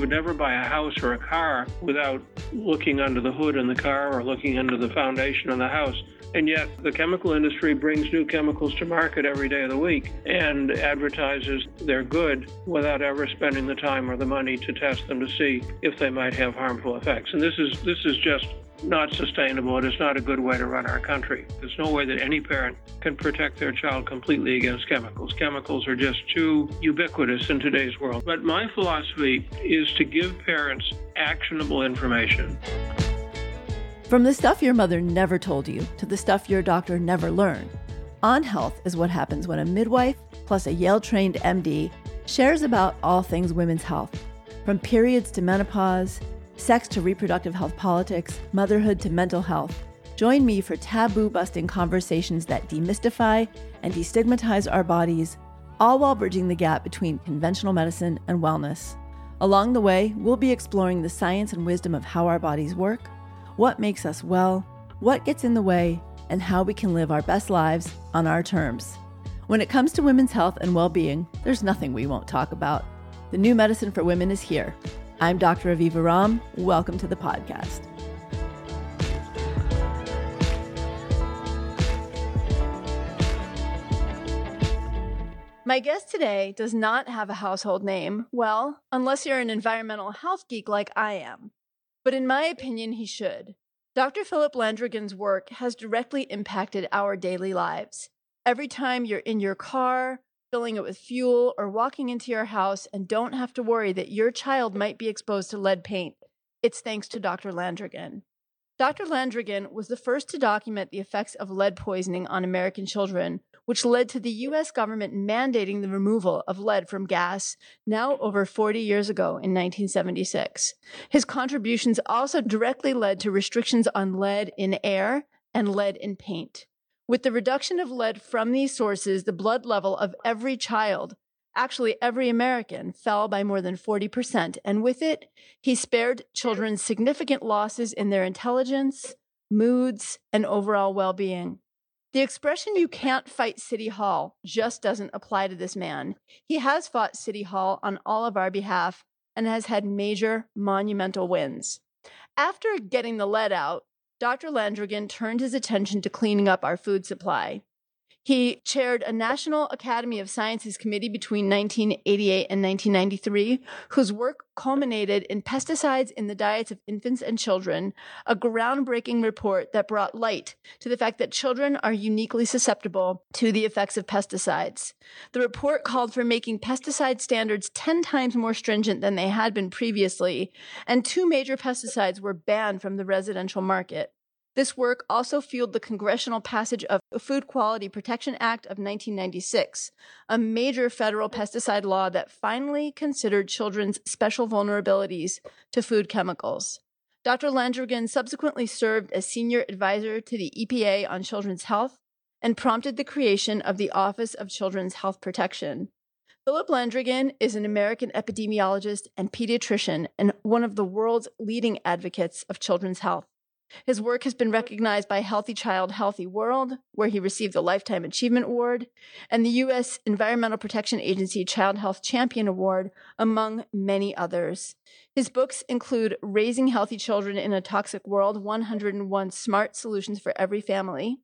would never buy a house or a car without looking under the hood in the car or looking under the foundation of the house. And yet, the chemical industry brings new chemicals to market every day of the week and advertises they're good without ever spending the time or the money to test them to see if they might have harmful effects. And this is this is just not sustainable. It is not a good way to run our country. There's no way that any parent can protect their child completely against chemicals. Chemicals are just too ubiquitous in today's world. But my philosophy is to give parents actionable information. From the stuff your mother never told you to the stuff your doctor never learned, On Health is what happens when a midwife plus a Yale trained MD shares about all things women's health, from periods to menopause sex to reproductive health politics, motherhood to mental health. Join me for taboo busting conversations that demystify and destigmatize our bodies, all while bridging the gap between conventional medicine and wellness. Along the way, we'll be exploring the science and wisdom of how our bodies work, what makes us well, what gets in the way, and how we can live our best lives on our terms. When it comes to women's health and well being, there's nothing we won't talk about. The new medicine for women is here. I'm Dr. Aviva Romm. Welcome to the podcast. My guest today does not have a household name. Well, unless you're an environmental health geek like I am. But in my opinion, he should. Dr. Philip Landrigan's work has directly impacted our daily lives. Every time you're in your car, filling it with fuel, or walking into your house and don't have to worry that your child might be exposed to lead paint. It's thanks to Dr. Landrigan. Dr. Landrigan was the first to document the effects of lead poisoning on American children, which led to the US government mandating the removal of lead from gas now over 40 years ago in 1976. His contributions also directly led to restrictions on lead in air and lead in paint. With the reduction of lead from these sources, the blood level of every child, actually every American, fell by more than 40%. And with it, he spared children significant losses in their intelligence, moods, and overall well being. The expression you can't fight City Hall just doesn't apply to this man. He has fought City Hall on all of our behalf and has had major monumental wins. After getting the lead out, Dr. Landrigan turned his attention to cleaning up our food supply. He chaired a National Academy of Sciences committee between 1988 and 1993, whose work culminated in Pesticides in the Diets of Infants and Children, a groundbreaking report that brought light to the fact that children are uniquely susceptible to the effects of pesticides. The report called for making pesticide standards 10 times more stringent than they had been previously, and two major pesticides were banned from the residential market. This work also fueled the congressional passage of the Food Quality Protection Act of 1996, a major federal pesticide law that finally considered children's special vulnerabilities to food chemicals. Dr. Landrigan subsequently served as senior advisor to the EPA on children's health and prompted the creation of the Office of Children's Health Protection. Philip Landrigan is an American epidemiologist and pediatrician and one of the world's leading advocates of children's health. His work has been recognized by Healthy Child, Healthy World, where he received the Lifetime Achievement Award, and the U.S. Environmental Protection Agency Child Health Champion Award, among many others. His books include Raising Healthy Children in a Toxic World 101 Smart Solutions for Every Family,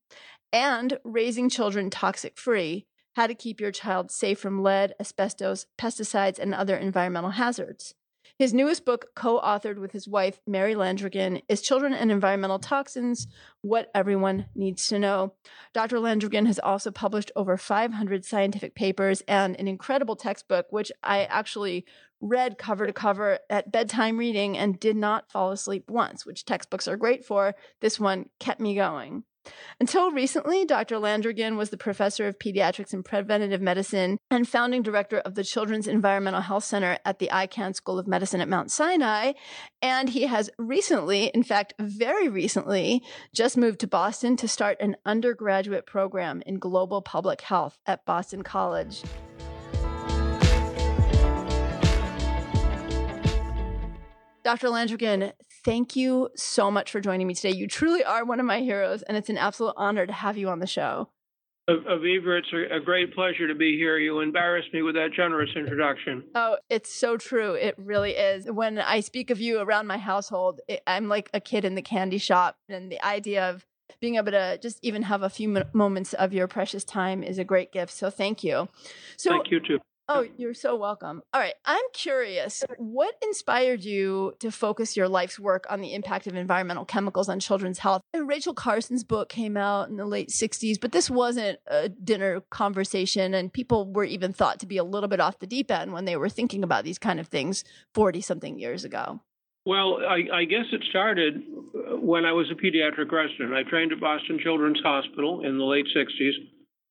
and Raising Children Toxic Free How to Keep Your Child Safe from Lead, Asbestos, Pesticides, and Other Environmental Hazards. His newest book, co authored with his wife, Mary Landrigan, is Children and Environmental Toxins What Everyone Needs to Know. Dr. Landrigan has also published over 500 scientific papers and an incredible textbook, which I actually read cover to cover at bedtime reading and did not fall asleep once, which textbooks are great for. This one kept me going. Until recently, Dr. Landrigan was the professor of pediatrics and preventative medicine and founding director of the Children's Environmental Health Center at the Icahn School of Medicine at Mount Sinai. And he has recently, in fact, very recently, just moved to Boston to start an undergraduate program in global public health at Boston College. Dr. Landrigan, thank you so much for joining me today. You truly are one of my heroes, and it's an absolute honor to have you on the show. Aviva, it's a, great pleasure to be here. You embarrassed me with that generous introduction. Oh, it's so true. It really is. When I speak of you around my household, it, I'm like a kid in the candy shop. And the idea of being able to just even have a few moments of your precious time is a great gift. So thank you. So, thank you too. Oh, you're so welcome. All right. I'm curious, what inspired you to focus your life's work on the impact of environmental chemicals on children's health? Rachel Carson's book came out in the late 60s, but this wasn't a dinner conversation, and people were even thought to be a little bit off the deep end when they were thinking about these kind of things 40 something years ago. Well, I, I, guess it started uh, when I was a pediatric resident. I trained at Boston Children's Hospital in the late 60s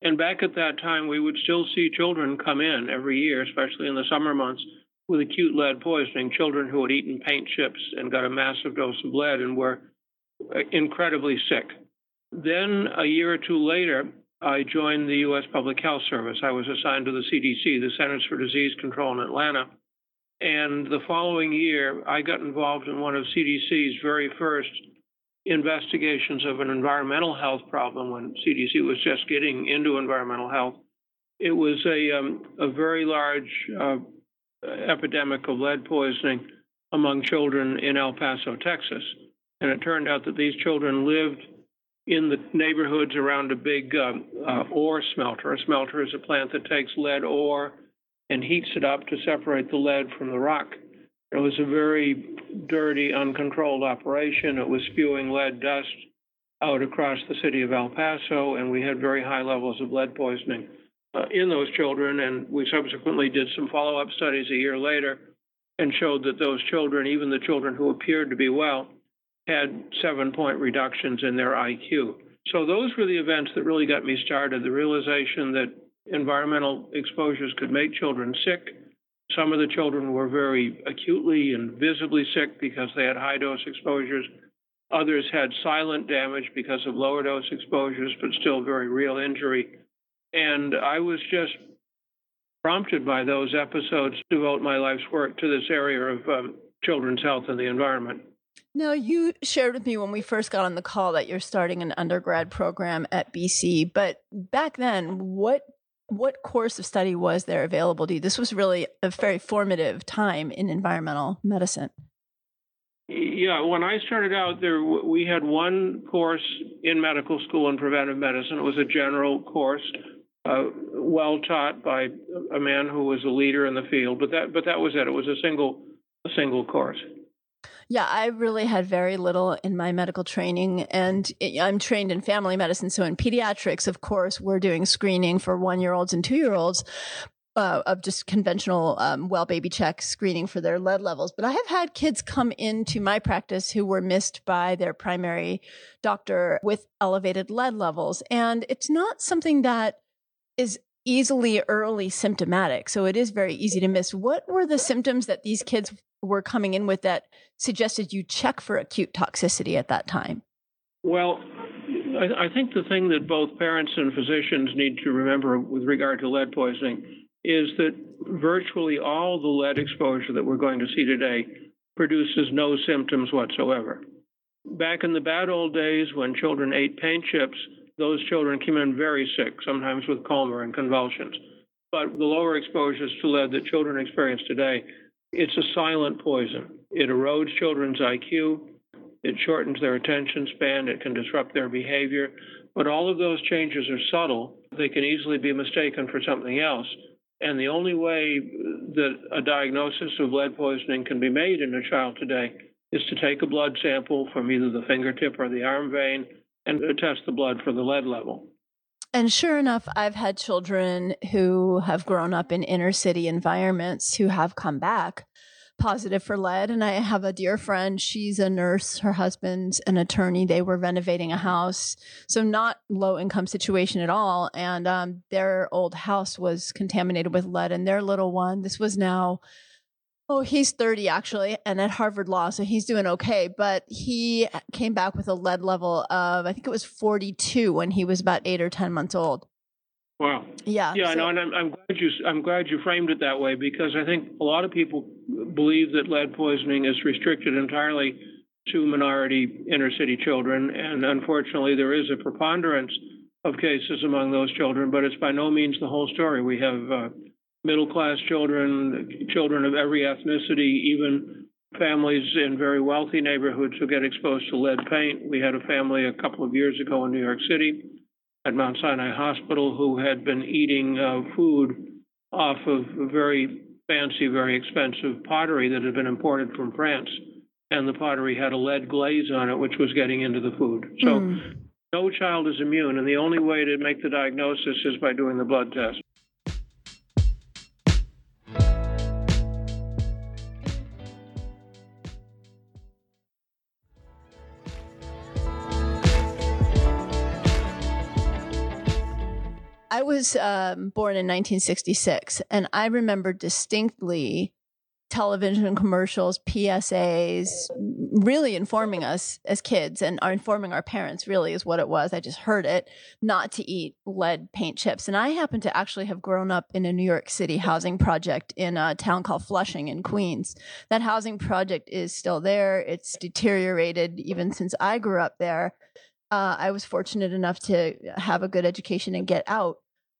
and back at that time, we would still see children come in every year, especially in the summer months, with acute lead poisoning, children who had eaten paint chips and got a massive dose of lead and were uh, incredibly sick. Then, a year or two later, I joined the U.S. Public Health Service. I was assigned to the CDC, the Centers for Disease Control in Atlanta. And the following year, I got involved in one of CDC's very first investigations of an environmental health problem when CDC was just getting into environmental health. It was a, um, a very large uh, epidemic of lead poisoning among children in El Paso, Texas. And it turned out that these children lived in the neighborhoods around a big um, uh, ore smelter. A smelter is a plant that takes lead ore and heats it up to separate the lead from the rock. It was a very dirty, uncontrolled operation. It was spewing lead dust out across the city of El Paso, and we had very high levels of lead poisoning uh, in those children. And we subsequently did some follow up studies a year later and showed that those children, even the children who appeared to be well, had seven point reductions in their IQ. So those were the events that really got me started the realization that environmental exposures could make children sick some of the children were very acutely and visibly sick because they had high dose exposures. Others had silent damage because of lower dose exposures, but still very real injury. And I was just prompted by those episodes to devote my life's work to this area of um, children's health and the environment. Now, you shared with me when we first got on the call that you're starting an undergrad program at BC, but back then, what what course of study was there available to you? This was really a very formative time in environmental medicine. Yeah, when I started out there, we had one course in medical school in preventive medicine. It was a general course, uh, well taught by a man who was a leader in the field. But that, but that was it. It was a single, a single course. Yeah, I really had very little in my medical training, and I'm trained in family medicine. So in pediatrics, of course, we're doing screening for one year olds and two year olds. Uh, of just conventional um, well baby check screening for their lead levels. But I have had kids come into my practice who were missed by their primary doctor with elevated lead levels. And it's not something that is easily early symptomatic. So it is very easy to miss. What were the symptoms that these kids were coming in with that suggested you check for acute toxicity at that time? Well, I, I think the thing that both parents and physicians need to remember with regard to lead poisoning is that virtually all the lead exposure that we're going to see today produces no symptoms whatsoever. Back in the bad old days when children ate paint chips, those children came in very sick, sometimes with coma and convulsions. But the lower exposures to lead that children experience today it's a silent poison. It erodes children's IQ, it shortens their attention span, it can disrupt their behavior. But all of those changes are subtle. They can easily be mistaken for something else. And the only way that a diagnosis of lead poisoning can be made in a child today is to take a blood sample from either the fingertip or the arm vein and test the blood for the lead level. And sure enough, I've had children who have grown up in inner city environments who have come back positive for lead. And I have a dear friend, she's a nurse, her husband's an attorney. They were renovating a house. So, not low income situation at all. And um, their old house was contaminated with lead, and their little one, this was now Oh, he's 30 actually, and at Harvard Law, so he's doing okay. But he came back with a lead level of, I think it was 42 when he was about eight or 10 months old. Wow. Yeah. Yeah, so, no, and I'm, I'm, glad you I'm glad you framed it that way because I think a lot of people believe that lead poisoning is restricted entirely to minority inner city children, and unfortunately, there is a preponderance of cases among those children, but it's by no means the whole story. We have uh, middle class children, children of every ethnicity, even families in very wealthy neighborhoods who get exposed to lead paint. We had a family a couple of years ago in New York City at Mount Sinai Hospital who had been eating uh, food off of very fancy, very expensive pottery that had been imported from France. And the pottery had a lead glaze on it, which was getting into the food. So Mm. no child is immune, and the only way to make the diagnosis is by doing the blood test. Was um, born in 1966, and I remember distinctly television commercials, PSAs, really informing us as kids and are informing our parents, really, is what it was. I just heard it not to eat lead paint chips. And I happen to actually have grown up in a New York City housing project in a town called Flushing in Queens. That housing project is still there, it's deteriorated even since I grew up there. Uh, I was fortunate enough to have a good education and get out.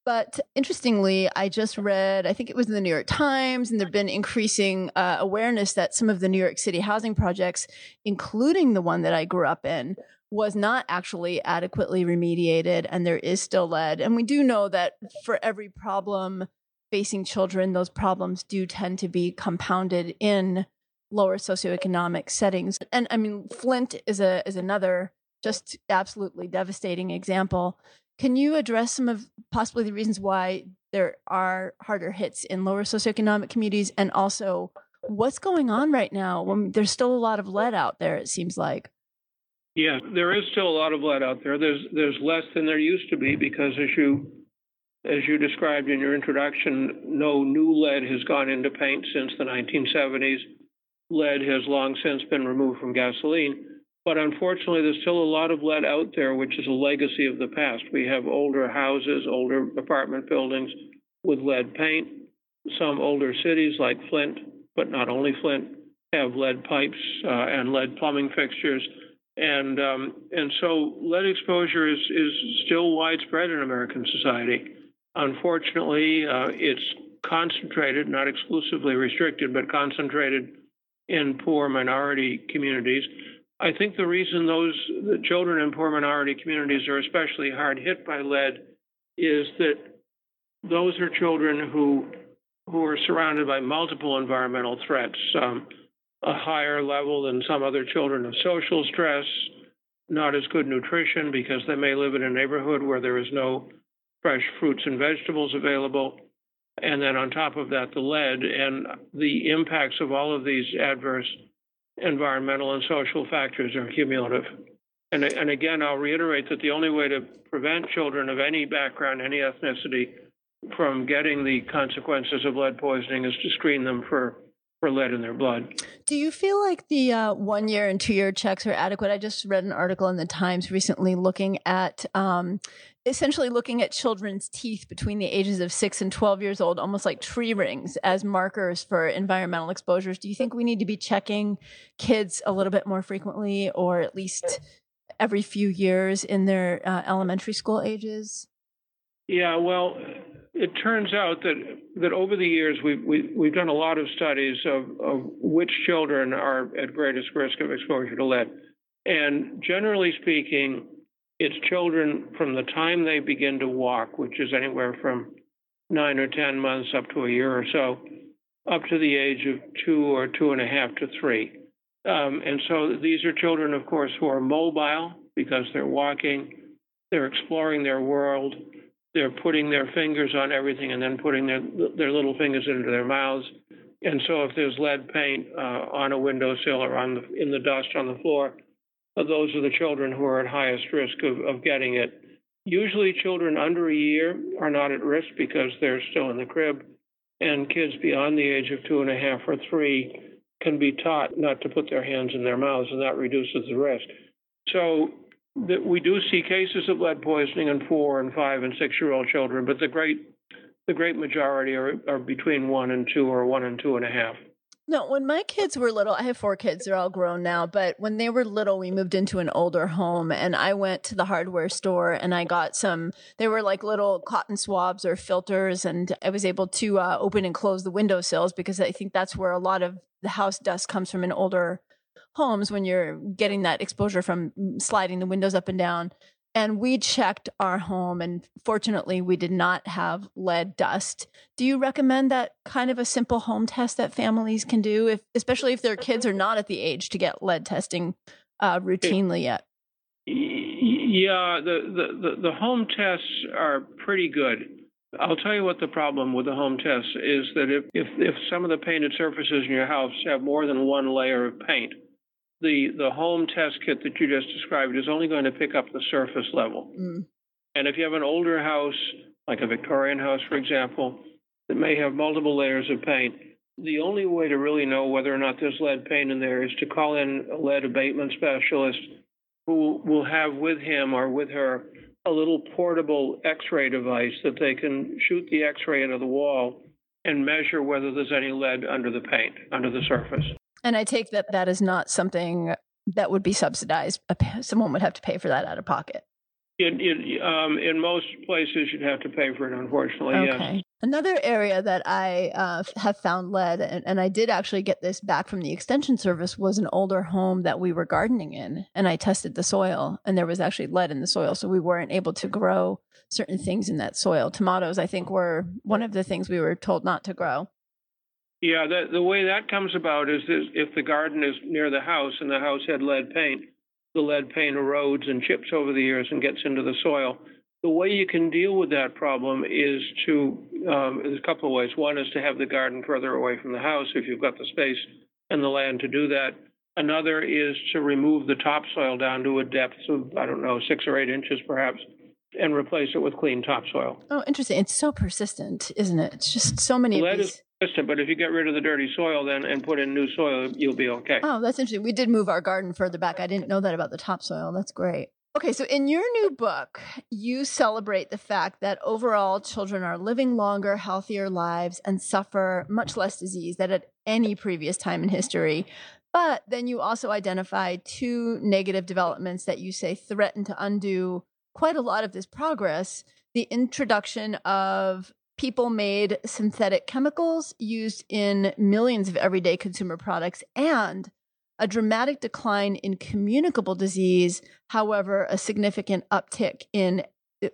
But interestingly, I just read, I think it was in the New York Times, and there have been increasing uh, awareness that some of the New York City housing projects, including the one that I grew up in, was not actually adequately remediated, and there is still lead. And we do know that for every problem facing children, those problems do tend to be compounded in lower socioeconomic settings. And I mean, Flint is a is another just absolutely devastating example. Can you address some of possibly the reasons why there are harder hits in lower socioeconomic communities and also what's going on right now when there's still a lot of lead out there, it seems like? Yeah, there is still a lot of lead out there. There's there's less than there used to be because as you as you described in your introduction, no new lead has gone into paint since the 1970s. Lead has long since been removed from gasoline. But unfortunately, there's still a lot of lead out there, which is a legacy of the past. We have older houses, older apartment buildings with lead paint. Some older cities like Flint, but not only Flint, have lead pipes uh, and lead plumbing fixtures. And um, and so lead exposure is is still widespread in American society. Unfortunately, uh, it's concentrated, not exclusively restricted, but concentrated in poor minority communities. I think the reason those the children in poor minority communities are especially hard hit by lead is that those are children who who are surrounded by multiple environmental threats, um, a higher level than some other children of social stress, not as good nutrition because they may live in a neighborhood where there is no fresh fruits and vegetables available. And then on top of that, the lead and the impacts of all of these adverse environmental and social factors are cumulative. And, and again, I'll reiterate that the only way to prevent children of any background, any ethnicity, from getting the consequences of lead poisoning is to screen them for, for lead in their blood. Do you feel like the uh, one year and two year checks are adequate? I just read an article in the Times recently looking at um, essentially looking at children's teeth between the ages of six and 12 years old, almost like tree rings as markers for environmental exposures. Do you think we need to be checking kids a little bit more frequently or at least every few years in their uh, elementary school ages? Yeah, well, it turns out that that over the years we've we, we've done a lot of studies of, of which children are at greatest risk of exposure to lead, and generally speaking, it's children from the time they begin to walk, which is anywhere from nine or ten months up to a year or so, up to the age of two or two and a half to three. Um, and so these are children, of course, who are mobile because they're walking, they're exploring their world, they're putting their fingers on everything and then putting their their little fingers into their mouths. And so, if there's lead paint uh, on a windowsill or on the in the dust on the floor, uh, those are the children who are at highest risk of, of getting it. Usually, children under a year are not at risk because they're still in the crib, and kids beyond the age of two and a half or three can be taught not to put their hands in their mouths, and that reduces the risk. So that we do see cases of lead poisoning in four and five and six year old children, but the great the great majority are, are between one and two or one and two and a half. No, when my kids were little, I have four kids, they're all grown now, but when they were little, we moved into an older home and I went to the hardware store and I got some, they were like little cotton swabs or filters, and I was able to uh, open and close the windowsills because I think that's where a lot of the house dust comes from in older homes when you're getting that exposure from sliding the windows up and down. And we checked our home and fortunately we did not have lead dust. Do you recommend that kind of a simple home test that families can do if especially if their kids are not at the age to get lead testing uh, routinely yet? Yeah the, the, the, the home tests are pretty good. I'll tell you what the problem with the home tests is that if, if, if some of the painted surfaces in your house have more than one layer of paint, the the home test kit that you just described is only going to pick up the surface level. Mm. And if you have an older house, like a Victorian house, for example, that may have multiple layers of paint, the only way to really know whether or not there's lead paint in there is to call in a lead abatement specialist who will have with him or with her a little portable x-ray device that they can shoot the x-ray into the wall and measure whether there's any lead under the paint, under the surface. And I take that that is not something that would be subsidized. Someone would have to pay for that out of pocket. In, in, um, in most places, you'd have to pay for it, unfortunately. Okay. Yes. Another area that I uh, have found lead, and, and, I did actually get this back from the extension service, was an older home that we were gardening in. And I tested the soil, and there was actually lead in the soil. So we weren't able to grow certain things in that soil. Tomatoes, I think, were one of the things we were told not to grow. Yeah, the, the way that comes about is this, if the garden is near the house and the house had lead paint, the lead paint erodes and chips over the years and gets into the soil. The way you can deal with that problem is to, um, there's a couple of ways. One is to have the garden further away from the house if you've got the space and the land to do that. Another is to remove the topsoil down to a depth of, I don't know, six or eight inches perhaps, and replace it with clean topsoil. Oh, interesting. It's so persistent, isn't it? It's just so many lead of these. Is, but if you get rid of the dirty soil then and put in new soil, you'll be okay. Oh, that's interesting. We did move our garden further back. I didn't know that about the topsoil. That's great. Okay, so in your new book, you celebrate the fact that overall children are living longer, healthier lives and suffer much less disease than at any previous time in history. But then you also identify two negative developments that you say threaten to undo quite a lot of this progress the introduction of people made synthetic chemicals used in millions of everyday consumer products and a dramatic decline in communicable disease, however, a significant uptick in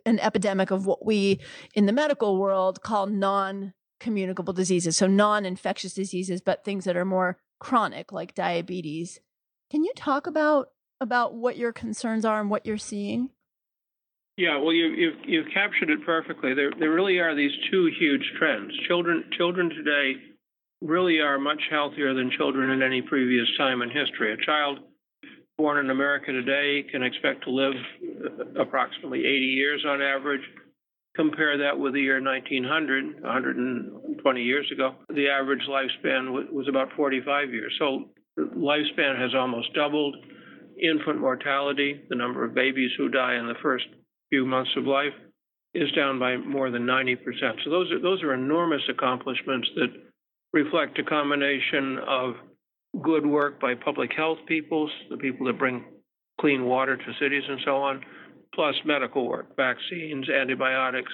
an epidemic of what we in the medical world call non communicable diseases. So, non infectious diseases, but things that are more chronic, like diabetes. Can you talk about, about what your concerns are and what you're seeing? Yeah, well, you, you've you've captured it perfectly. There there really are these two huge trends. Children children today really are much healthier than children in any previous time in history. A child born in America today can expect to live uh, approximately 80 years on average. Compare that with the year 1900, 120 years ago. The average lifespan was about 45 years. So lifespan has almost doubled. Infant mortality, the number of babies who die in the first few months of life is down by more than 90%. So those are those are enormous accomplishments that reflect a combination of good work by public health peoples, the people that bring clean water to cities and so on, plus medical work, vaccines, antibiotics,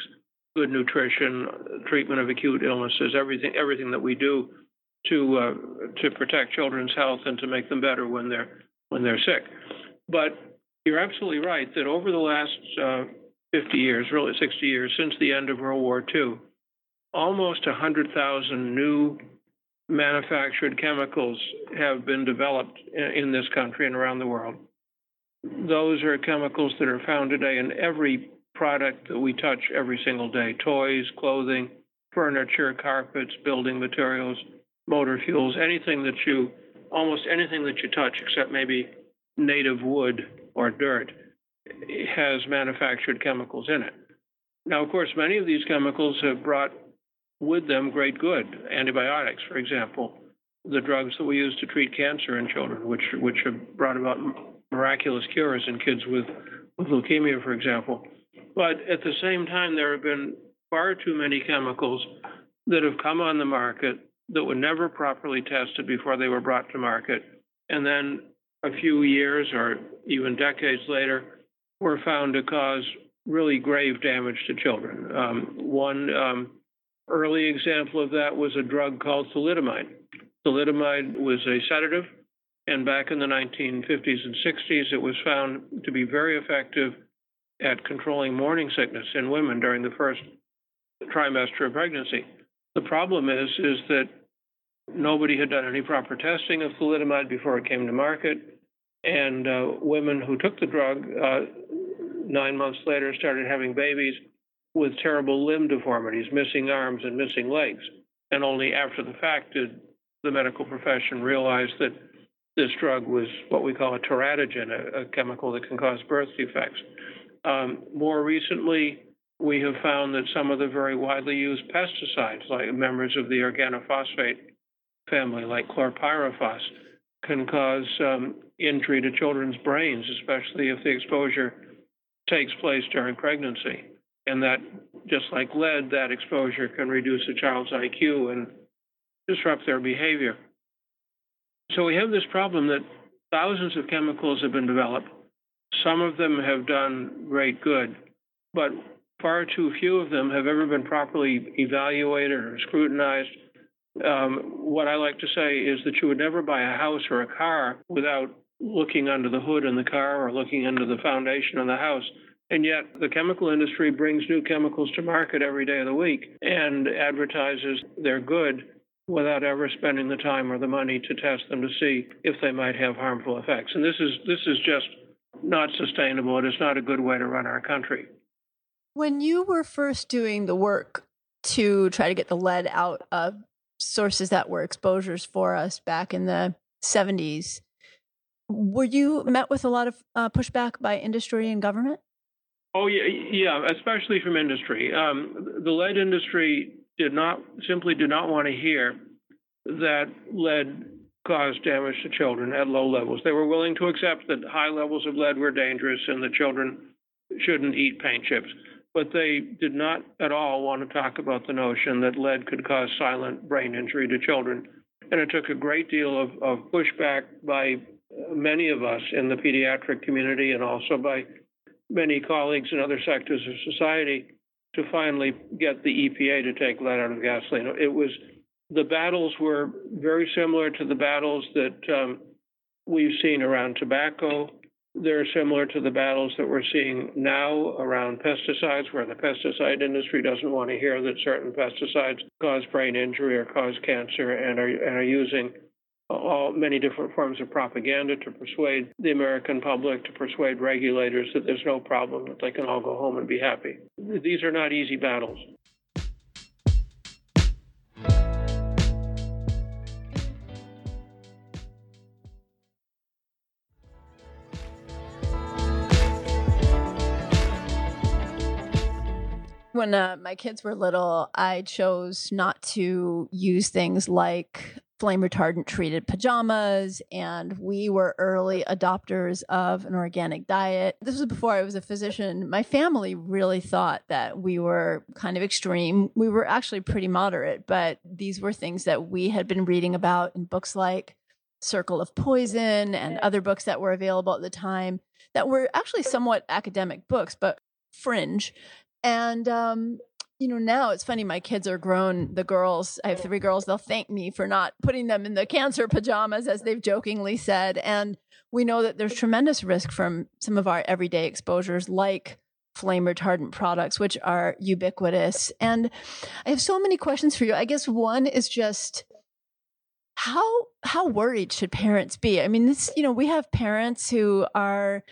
good nutrition, treatment of acute illnesses, everything everything that we do to uh, to protect children's health and to make them better when they're when they're sick. But you're absolutely right that over the last uh, 50 years, really 60 years, since the end of World War II, almost 100,000 new manufactured chemicals have been developed in this country and around the world. Those are chemicals that are found today in every product that we touch every single day toys, clothing, furniture, carpets, building materials, motor fuels, anything that you, almost anything that you touch, except maybe native wood or dirt has manufactured chemicals in it. Now, of course, many of these chemicals have brought with them great good. Antibiotics, for example, the drugs that we use to treat cancer in children, which which have brought about miraculous cures in kids with, with leukemia, for example. But at the same time, there have been far too many chemicals that have come on the market that were never properly tested before they were brought to market. And then a few years or even decades later were found to cause really grave damage to children. Um, one um, early example of that was a drug called thalidomide. Thalidomide was a sedative, and back in the 1950s and 60s, it was found to be very effective at controlling morning sickness in women during the first trimester of pregnancy. The problem is, is that nobody had done any proper testing of thalidomide before it came to market, and uh, women who took the drug uh, nine months later started having babies with terrible limb deformities, missing arms and missing legs. And only after the fact did the medical profession realize that this drug was what we call a teratogen, a, a chemical that can cause birth defects. Um, more recently, we have found that some of the very widely used pesticides, like members of the organophosphate family, like chlorpyrifos, can cause um, injury to children's brains, especially if the exposure takes place during pregnancy. And that, just like lead, that exposure can reduce a child's IQ and disrupt their behavior. So we have this problem that thousands of chemicals have been developed. Some of them have done great good, but far too few of them have ever been properly evaluated or scrutinized. Um, what I like to say is that you would never buy a house or a car without looking under the hood in the car or looking under the foundation of the house. And yet, the chemical industry brings new chemicals to market every day of the week and advertises they're good without ever spending the time or the money to test them to see if they might have harmful effects. And this is this is just not sustainable. It is not a good way to run our country. When you were first doing the work to try to get the lead out of sources that were exposures for us back in the 70s, were you met with a lot of uh, pushback by industry and government? Oh yeah, yeah, especially from industry. Um, the lead industry did not simply did not want to hear that lead caused damage to children at low levels. They were willing to accept that high levels of lead were dangerous and that children shouldn't eat paint chips. But they did not at all want to talk about the notion that lead could cause silent brain injury to children. And it took a great deal of, of pushback by many of us in the pediatric community and also by many colleagues in other sectors of society to finally get the EPA to take lead out of gasoline. It was the battles were very similar to the battles that um, we've seen around tobacco. They're similar to the battles that we're seeing now around pesticides, where the pesticide industry doesn't want to hear that certain pesticides cause brain injury or cause cancer and are, and are using all many different forms of propaganda to persuade the American public, to persuade regulators that there's no problem, that they can all go home and be happy. These are not easy battles. When uh, my kids were little, I chose not to use things like flame retardant treated pajamas and we were early adopters of an organic diet. This was before I was a physician. My family really thought that we were kind of extreme. We were actually pretty moderate, but these were things that we had been reading about in books like Circle of Poison and other books that were available at the time that were actually somewhat academic books, but fringe. And um, you know, now it's funny. My kids are grown. The girls, I have three girls. They'll thank me for not putting them in the cancer pajamas, as they've jokingly said. And we know that there's tremendous risk from some of our everyday exposures, like flame retardant products, which are ubiquitous. And I have so many questions for you. I guess one is just how how worried should parents be? I mean, this, you know, we have parents who are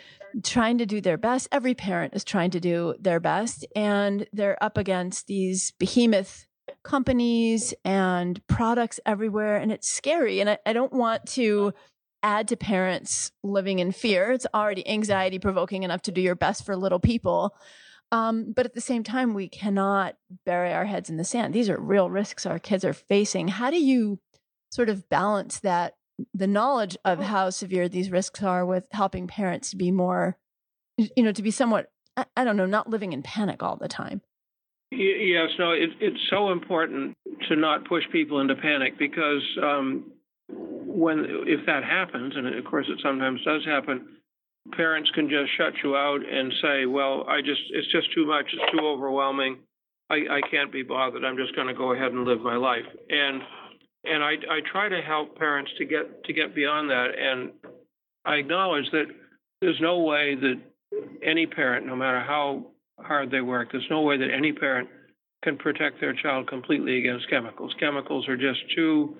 trying to do their best. Every parent is trying to do their best, and they're up against these behemoth companies and products everywhere, and it's scary. And I, I don't want to add to parents living in fear. It's already anxiety provoking enough to do your best for little people. Um, but at the same time, we cannot bury our heads in the sand. These are real risks our kids are facing. How do you sort of balance that the knowledge of how severe these risks are with helping parents to be more, you know, to be somewhat, I don't know, not living in panic all the time. Yes, no, it, it's so important to not push people into panic because um, when if that happens, and of course it sometimes does happen, parents can just shut you out and say, "Well, I just it's just too much, it's too overwhelming, I, I can't be bothered. I'm just going to go ahead and live my life." And and I, I try to help parents to get to get beyond that, and I acknowledge that there's no way that any parent, no matter how hard they work. There's no way that any parent can protect their child completely against chemicals. Chemicals are just too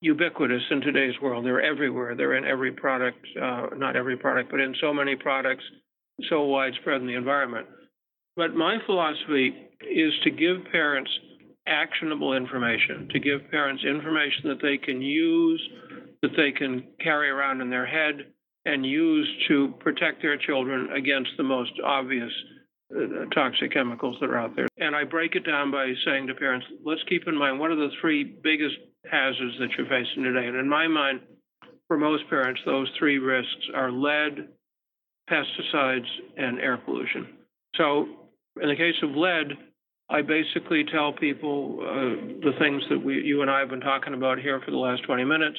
ubiquitous in today's world. They're everywhere. They're in every product, uh, not every product, but in so many products, so widespread in the environment. But my philosophy is to give parents actionable information, to give parents information that they can use, that they can carry around in their head and use to protect their children against the most obvious uh, toxic chemicals that are out there. And I break it down by saying to parents, let's keep in mind what are the three biggest hazards that you're facing today. And in my mind, for most parents, those three risks are lead, pesticides, and air pollution. So, in the case of lead, I basically tell people uh, the things that we, you and I have been talking about here for the last 20 minutes.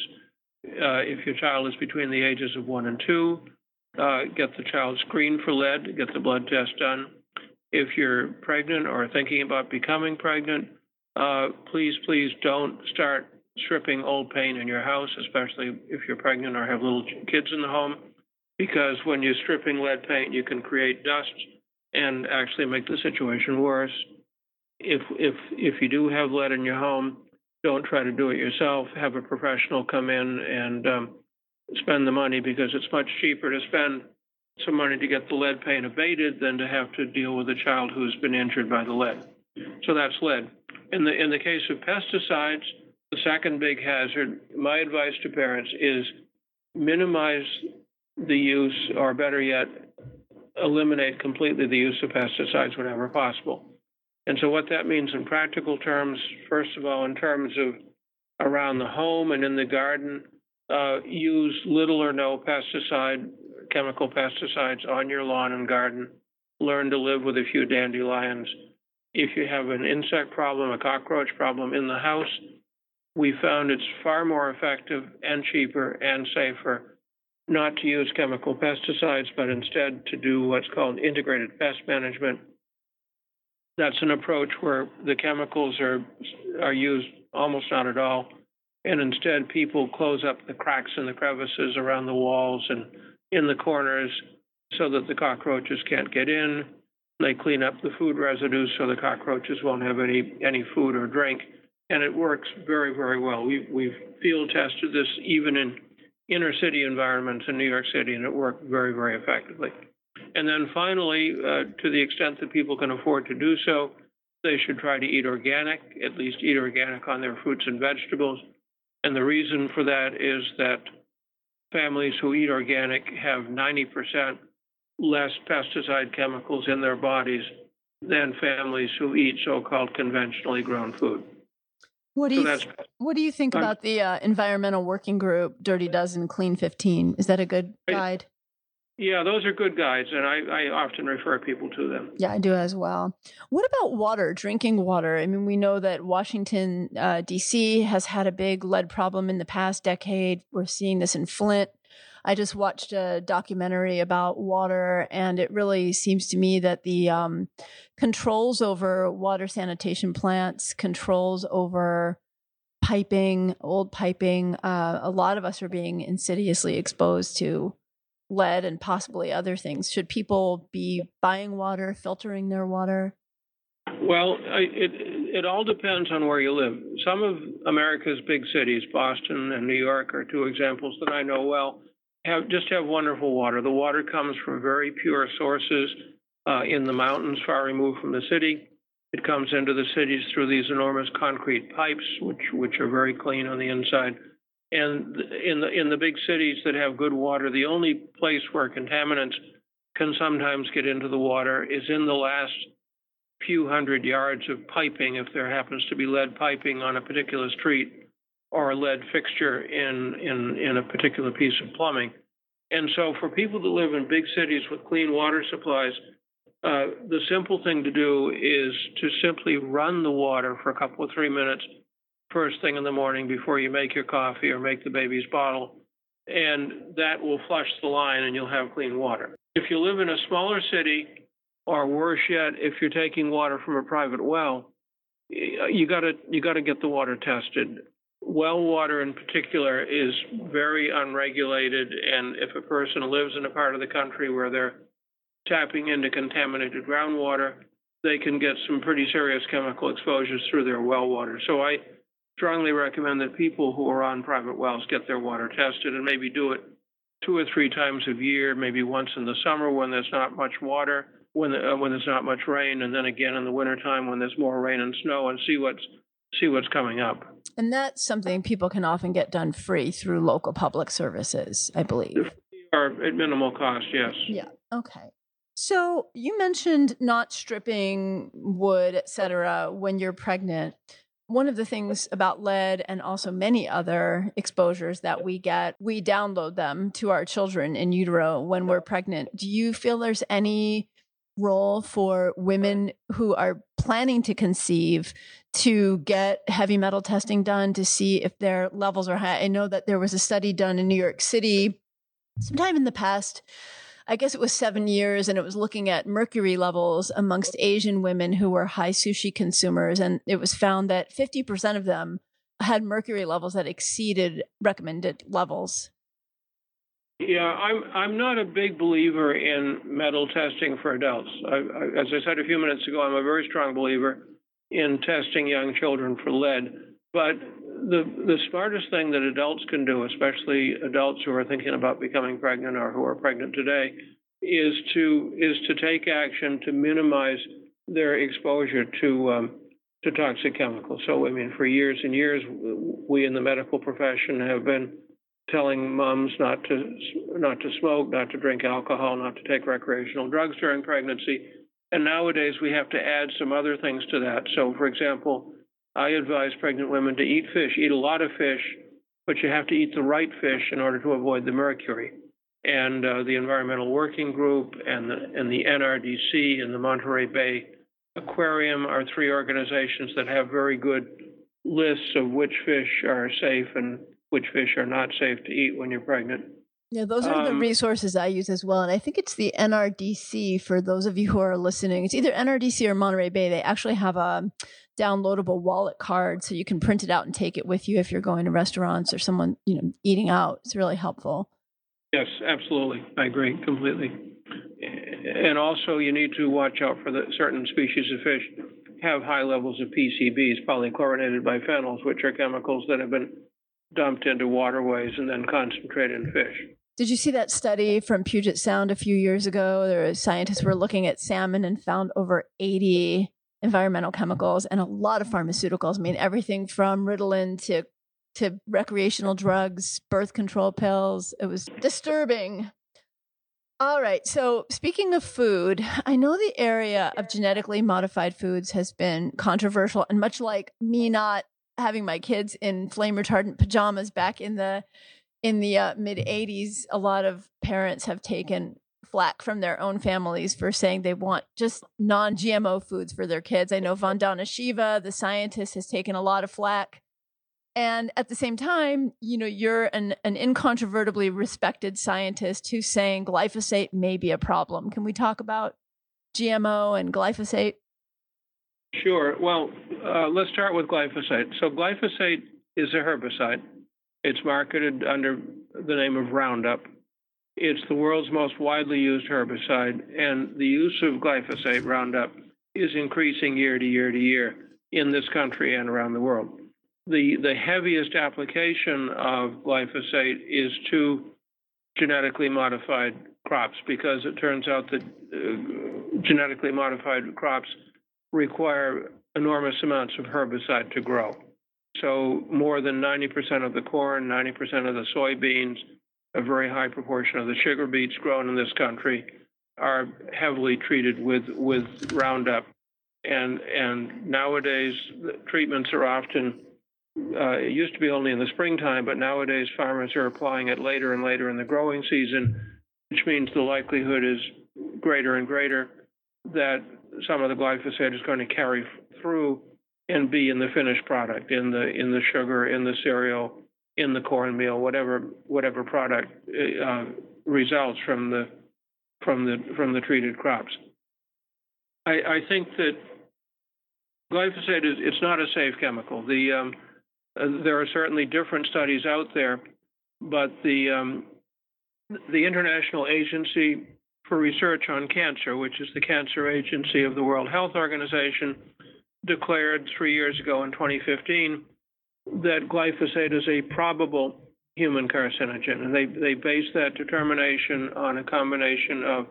Uh, if your child is between the ages of one and two, uh, get the child screened for lead, get the blood test done. If you're pregnant or thinking about becoming pregnant, uh, please, please don't start stripping old paint in your house, especially if you're pregnant or have little kids in the home, because when you're stripping lead paint, you can create dust and actually make the situation worse. If if if you do have lead in your home, don't try to do it yourself. Have a professional come in and um, spend the money because it's much cheaper to spend some money to get the lead paint abated than to have to deal with a child who's been injured by the lead. So that's lead. In the in the case of pesticides, the second big hazard, my advice to parents is minimize the use, or better yet, eliminate completely the use of pesticides whenever possible. And so, what that means in practical terms, first of all, in terms of around the home and in the garden, uh, use little or no pesticide, chemical pesticides on your lawn and garden. Learn to live with a few dandelions. If you have an insect problem, a cockroach problem in the house, we found it's far more effective and cheaper and safer not to use chemical pesticides, but instead to do what's called integrated pest management. That's an approach where the chemicals are, are used almost not at all and instead people close up the cracks and the crevices around the walls and in the corners so that the cockroaches can't get in. They clean up the food residues so the cockroaches won't have any any food or drink, and it works very very well. We've we've field tested this even in inner city environments in New York City, and it worked very very effectively. And then finally, uh, to the extent that people can afford to do so, they should try to eat organic, at least eat organic on their fruits and vegetables. And the reason for that is that families who eat organic have 90% less pesticide chemicals in their bodies than families who eat so-called conventionally grown food. What do so you What do you think about the uh, environmental working group Dirty Dozen Clean 15? Is that a good guide? Yeah, those are good guides, and I, I often refer people to them. Yeah, I do as well. What about water, drinking water? I mean, we know that Washington, uh, D.C. has had a big lead problem in the past decade. We're seeing this in Flint. I just watched a documentary about water, and it really seems to me that the um, controls over water sanitation plants, controls over piping, old piping, uh, a lot of us are being insidiously exposed to lead and possibly other things. Should people be buying water, filtering their water? Well, it it all depends on where you live. Some of America's big cities, Boston and New York, are two examples that I know well. Have just have wonderful water. The water comes from very pure sources uh, in the mountains, far removed from the city. It comes into the cities through these enormous concrete pipes, which which are very clean on the inside. And in the in the big cities that have good water, the only place where contaminants can sometimes get into the water is in the last few hundred yards of piping, if there happens to be lead piping on a particular street or a lead fixture in in in a particular piece of plumbing. And so, for people that live in big cities with clean water supplies, Uh, the simple thing to do is to simply run the water for a couple of three minutes first thing in the morning before you make your coffee or make the baby's bottle, and that will flush the line and you'll have clean water. If you live in a smaller city, or worse yet, if you're taking water from a private well, you got to you got to get the water tested. Well water in particular is very unregulated, and if a person lives in a part of the country where they're tapping into contaminated groundwater, they can get some pretty serious chemical exposures through their well water. So I strongly recommend that people who are on private wells get their water tested and maybe do it two or three times a year, maybe once in the summer when there's not much water, when uh, when there's not much rain, and then again in the wintertime when there's more rain and snow, and see what's see what's coming up. And that's something people can often get done free through local public services, I believe. Or at minimal cost, yes. Yeah. Okay. So you mentioned not stripping wood, et cetera, when you're pregnant. One of the things about lead and also many other exposures that we get, we download them to our children in utero when we're pregnant. Do you feel there's any role for women who are planning to conceive to get heavy metal testing done to see if their levels are high? I know that there was a study done in New York City sometime in the past I guess it was seven years, and it was looking at mercury levels amongst Asian women who were high sushi consumers. And it was found that 50% of them had mercury levels that exceeded recommended levels. Yeah, I'm I'm not a big believer in metal testing for adults. I, I, as I said a few minutes ago, I'm a very strong believer in testing young children for lead. But the the smartest thing that adults can do, especially adults who are thinking about becoming pregnant or who are pregnant today, is to is to take action to minimize their exposure to um, to toxic chemicals. So, I mean, for years and years, we in the medical profession have been telling moms not to not to smoke, not to drink alcohol, not to take recreational drugs during pregnancy. And nowadays, we have to add some other things to that. So, for example, I advise pregnant women to eat fish, eat a lot of fish, but you have to eat the right fish in order to avoid the mercury. And uh, the Environmental Working Group and the, and the NRDC and the Monterey Bay Aquarium are three organizations that have very good lists of which fish are safe and which fish are not safe to eat when you're pregnant. Yeah, those are um, the resources I use as well. And I think it's the NRDC for those of you who are listening. It's either NRDC or Monterey Bay. They actually have a downloadable wallet card so you can print it out and take it with you if you're going to restaurants or someone you know eating out. It's really helpful. Yes absolutely. I agree completely. And also you need to watch out for the certain species of fish have high levels of pcbs polychlorinated biphenyls which are chemicals that have been dumped into waterways and then concentrated in fish. Did you see that study from Puget Sound a few years ago? There were scientists were looking at salmon and found over 80 environmental chemicals and a lot of pharmaceuticals. I mean, everything from Ritalin to to recreational drugs, birth control pills. It was disturbing. All right. So, speaking of food, I know the area of genetically modified foods has been controversial, and much like me not having my kids in flame retardant pajamas back in the in the uh, mid 80s, a lot of parents have taken flack from their own families for saying they want just non GMO foods for their kids. I know Vandana Shiva, the scientist, has taken a lot of flack. And at the same time, you know, you're an, an incontrovertibly respected scientist who's saying glyphosate may be a problem. Can we talk about GMO and glyphosate? Sure. Well, uh, let's start with glyphosate. So, glyphosate is a herbicide. It's marketed under the name of Roundup. It's the world's most widely used herbicide, and the use of glyphosate Roundup is increasing year to year to year in this country and around the world. The, the heaviest application of glyphosate is to genetically modified crops because it turns out that uh, genetically modified crops require enormous amounts of herbicide to grow. So, more than 90% of the corn, 90% of the soybeans, a very high proportion of the sugar beets grown in this country are heavily treated with with Roundup, and and nowadays treatments are often. Uh, it used to be only in the springtime, but nowadays farmers are applying it later and later in the growing season, which means the likelihood is greater and greater that some of the glyphosate is going to carry through and be in the finished product, in the in the sugar, in the cereal, in the cornmeal, whatever whatever product uh, results from the from the from the treated crops. I, I think that glyphosate is it's not a safe chemical. The um, uh, there are certainly different studies out there, but the um, the International Agency for Research on Cancer, which is the cancer agency of the World Health Organization, declared three years ago in 2015 that glyphosate is a probable human carcinogen. And they, they base that determination on a combination of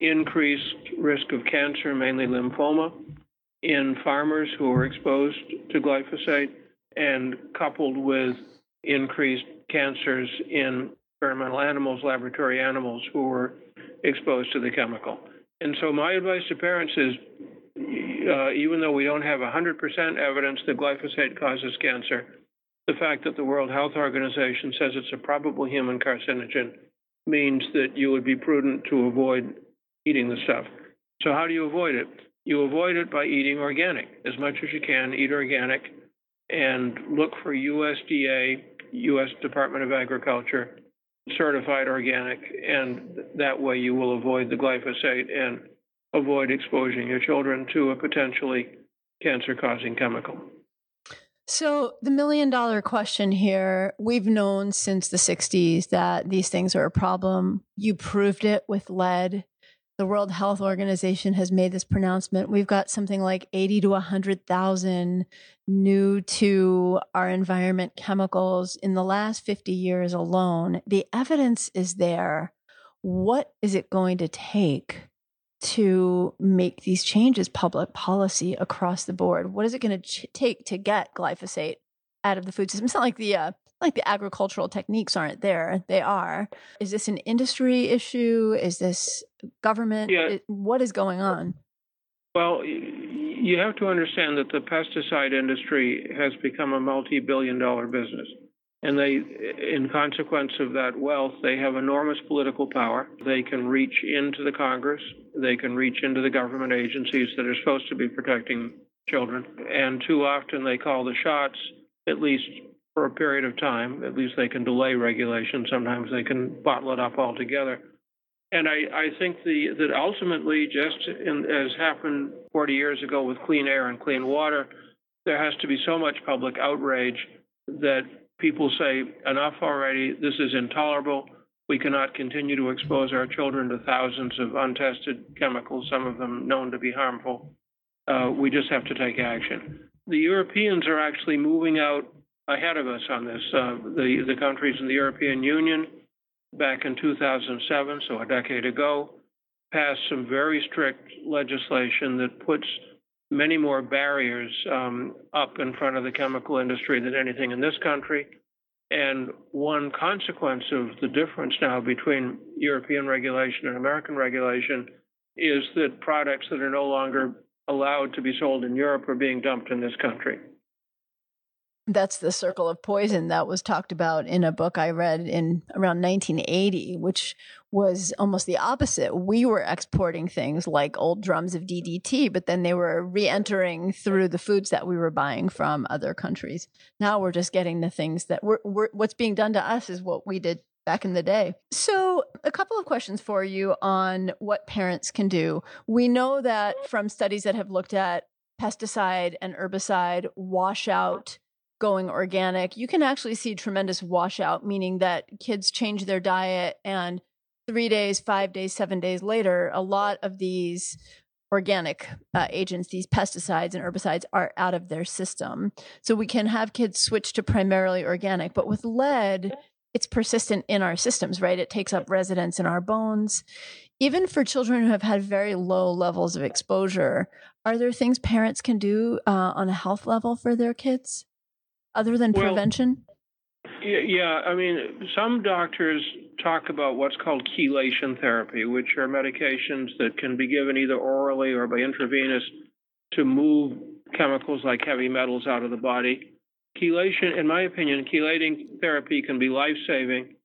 increased risk of cancer, mainly lymphoma, in farmers who are exposed to glyphosate, and coupled with increased cancers in experimental animals, laboratory animals who were exposed to the chemical. And so, my advice to parents is uh, even though we don't have 100% evidence that glyphosate causes cancer, the fact that the World Health Organization says it's a probable human carcinogen means that you would be prudent to avoid eating the stuff. So, how do you avoid it? You avoid it by eating organic as much as you can, eat organic, and look for USDA, U.S. Department of Agriculture certified organic, and that way you will avoid the glyphosate and avoid exposing your children to a potentially cancer causing chemical. So, the million dollar question here we've known since the 60s that these things are a problem. You proved it with lead. The World Health Organization has made this pronouncement. We've got something like 80 to 100,000 new to our environment chemicals in the last 50 years alone. The evidence is there. What is it going to take to make these changes public policy across the board? What is it going to ch- take to get glyphosate out of the food system? It's not like the uh, like the agricultural techniques aren't there; they are. Is this an industry issue? Is this government? Yeah. What is going on? Well, you have to understand that the pesticide industry has become a multi-billion-dollar business. And they, in consequence of that wealth, they have enormous political power. They can reach into the Congress. They can reach into the government agencies that are supposed to be protecting children. And too often they call the shots, at least for a period of time. At least they can delay regulation. Sometimes they can bottle it up altogether. And I, I think the, that ultimately, just in, as happened 40 years ago with clean air and clean water, there has to be so much public outrage that people say, enough already, this is intolerable. We cannot continue to expose our children to thousands of untested chemicals, some of them known to be harmful. Uh, we just have to take action. The Europeans are actually moving out ahead of us on this. Uh, the, the countries in the European Union, back in 2007, so a decade ago, passed some very strict legislation that puts many more barriers um, up in front of the chemical industry than anything in this country. And one consequence of the difference now between European regulation and American regulation is that products that are no longer allowed to be sold in Europe are being dumped in this country. That's the circle of poison that was talked about in a book I read in around 1980, which was almost the opposite. We were exporting things like old drums of DDT, but then they were re entering through the foods that we were buying from other countries. Now we're just getting the things that we're, we're, what's being done to us is what we did back in the day. So, a couple of questions for you on what parents can do. We know that from studies that have looked at pesticide and herbicide washout going organic, you can actually see tremendous washout, meaning that kids change their diet and three days, five days, seven days later, a lot of these organic uh, agents, these pesticides and herbicides, are out of their system. So we can have kids switch to primarily organic. But with lead, it's persistent in our systems, right? It takes up residence in our bones. Even for children who have had very low levels of exposure, are there things parents can do uh, on a health level for their kids? Other than well, prevention? Yeah, I mean, some doctors talk about what's called chelation therapy, which are medications that can be given either orally or by intravenous to move chemicals like heavy metals out of the body. Chelation, in my opinion, chelating therapy can be life saving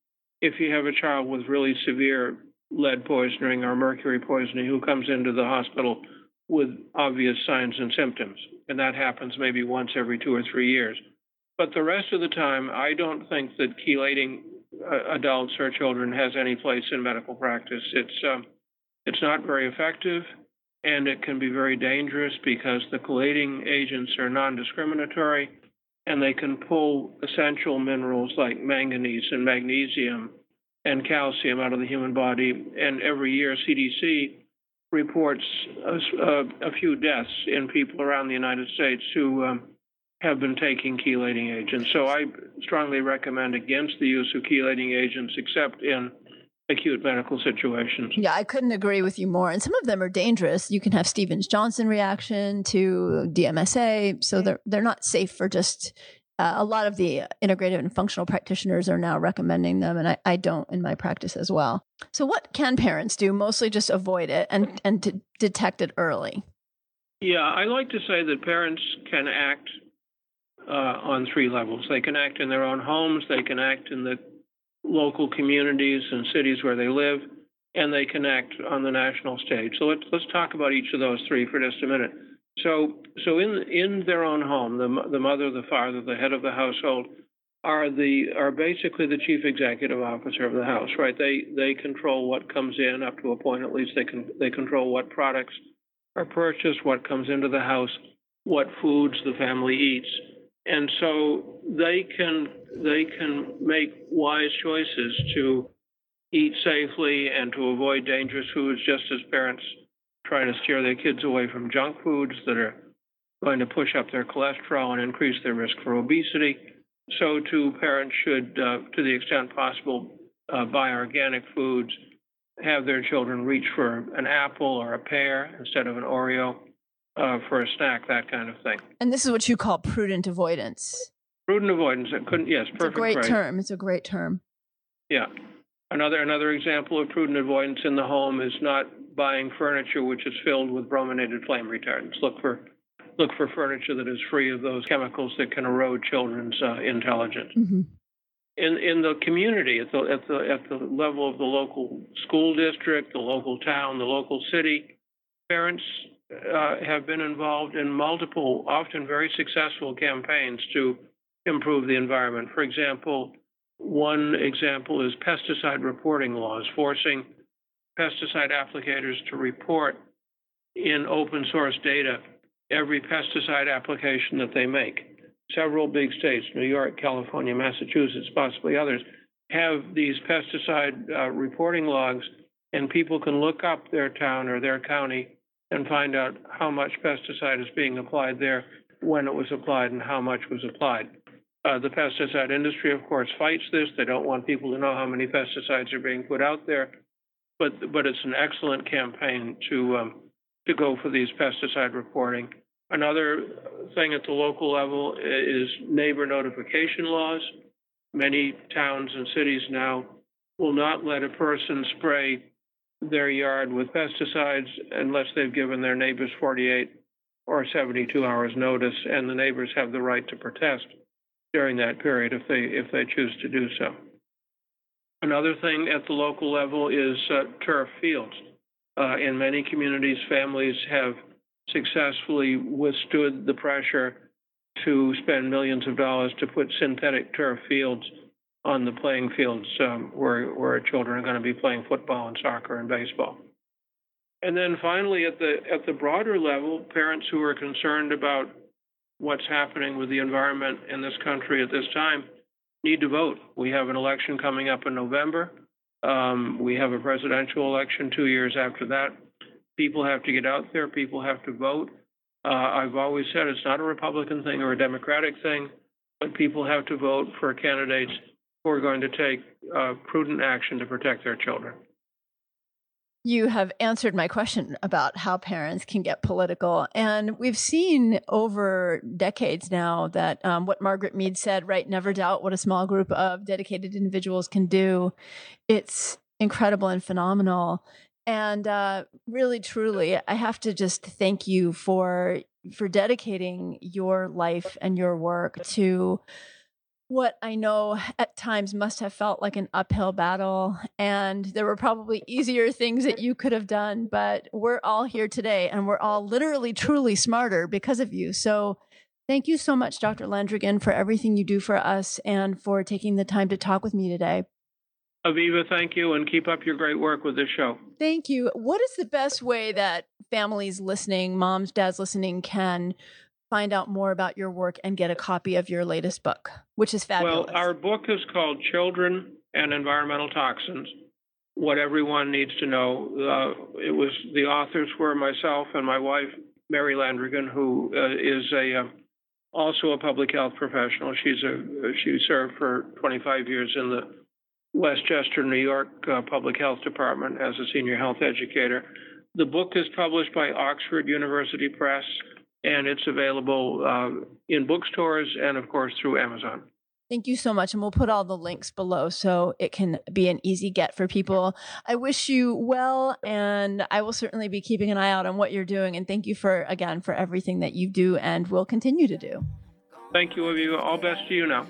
if you have a child with really severe lead poisoning or mercury poisoning who comes into the hospital with obvious signs and symptoms. And that happens maybe once every two or three years. But the rest of the time, I don't think that chelating uh, adults or children has any place in medical practice. It's um, it's not very effective, and it can be very dangerous because the chelating agents are non-discriminatory, and they can pull essential minerals like manganese and magnesium and calcium out of the human body. And every year, CDC reports a, a, a few deaths in people around the United States who um, have been taking chelating agents. So I strongly recommend against the use of chelating agents except in acute medical situations. Yeah, I couldn't agree with you more. And some of them are dangerous. You can have Stevens Johnson reaction to DMSA, so they're they're not safe for just uh, a lot of the integrative and functional practitioners are now recommending them, and I, I don't in my practice as well. So, what can parents do? Mostly just avoid it and, and to detect it early. Yeah, I like to say that parents can act uh, on three levels. They can act in their own homes, they can act in the local communities and cities where they live, and they can act on the national stage. So let's let's talk about each of those three for just a minute. So, so in in their own home, the the mother, the father, the head of the household are the are basically the chief executive officer of the house, right? They they control what comes in up to a point. At least they can they control what products are purchased, what comes into the house, what foods the family eats, and so they can they can make wise choices to eat safely and to avoid dangerous foods, just as parents trying to steer their kids away from junk foods that are going to push up their cholesterol and increase their risk for obesity. So, too, parents should, uh, to the extent possible, uh, buy organic foods, have their children reach for an apple or a pear instead of an Oreo uh, for a snack, that kind of thing. And this is what you call prudent avoidance. Prudent avoidance. It couldn't. Yes, perfect. It's a great term. It's a great term. Yeah. Another another example of prudent avoidance in the home is not buying furniture which is filled with brominated flame retardants. Look for look for furniture that is free of those chemicals that can erode children's uh, intelligence. Mm-hmm. In in the community, at the at the at the level of the local school district, the local town, the local city, parents uh, have been involved in multiple, often very successful campaigns to improve the environment. For example, one example is pesticide reporting laws, forcing pesticide applicators to report in open source data every pesticide application that they make. Several big states, New York, California, Massachusetts, possibly others, have these pesticide uh, reporting logs, and people can look up their town or their county and find out how much pesticide is being applied there, when it was applied, and how much was applied. Uh, the pesticide industry, of course, fights this. They don't want people to know how many pesticides are being put out there but but it's an excellent campaign to um, to go for these pesticide reporting. Another thing at the local level is neighbor notification laws. Many towns and cities now will not let a person spray their yard with pesticides unless they've given their neighbors 48 or 72 hours notice, and the neighbors have the right to protest during that period if they if they choose to do so. Another thing at the local level is uh, turf fields. Uh, in many communities, families have successfully withstood the pressure to spend millions of dollars to put synthetic turf fields on the playing fields um, where, where children are going to be playing football and soccer and baseball. And then finally, at the at the broader level, parents who are concerned about what's happening with the environment in this country at this time need to vote. We have an election coming up in November. Um, we have a presidential election two years after that. People have to get out there. People have to vote. Uh, I've always said it's not a Republican thing or a Democratic thing, but people have to vote for candidates who are going to take uh, prudent action to protect their children you have answered my question about how parents can get political. And we've seen over decades now that um, what Margaret Mead said, right? Never doubt what a small group of dedicated individuals can do. It's incredible and phenomenal. And uh, really, truly, I have to just thank you for for dedicating your life and your work to what I know at times must have felt like an uphill battle. And there were probably easier things that you could have done, but we're all here today and we're all literally, truly smarter because of you. So thank you so much, Dr. Landrigan, for everything you do for us and for taking the time to talk with me today. Aviva, thank you, and keep up your great work with this show. Thank you. What is the best way that families listening, moms, dads listening, can find out more about your work and get a copy of your latest book, which is fabulous. Well, our book is called Children and Environmental Toxins What Everyone Needs to Know. Uh, it was the authors were myself and my wife, Mary Landrigan, who uh, is a uh, also a public health professional. She's a she served for 25 years in the Westchester, New York uh, Public Health Department as a senior health educator. The book is published by Oxford University Press and it's available uh, in bookstores and, of course, through Amazon. Thank you so much. And we'll put all the links below so it can be an easy get for people. I wish you well, and I will certainly be keeping an eye out on what you're doing. And thank you for, again, for everything that you do and will continue to do. Thank you, Aviva. All best to you now.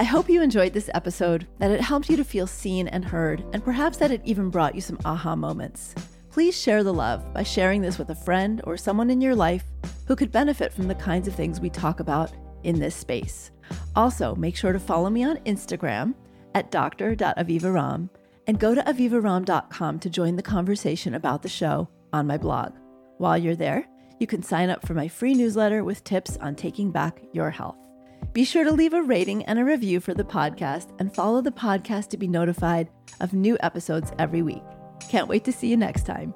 I hope you enjoyed this episode, that it helped you to feel seen and heard, and perhaps that it even brought you some aha moments. Please share the love by sharing this with a friend or someone in your life who could benefit from the kinds of things we talk about in this space. Also, make sure to follow me on Instagram at dr.avivaromm and go to avivaromm.com to join the conversation about the show on my blog. While you're there, you can sign up for my free newsletter with tips on taking back your health. Be sure to leave a rating and a review for the podcast and follow the podcast to be notified of new episodes every week. Can't wait to see you next time.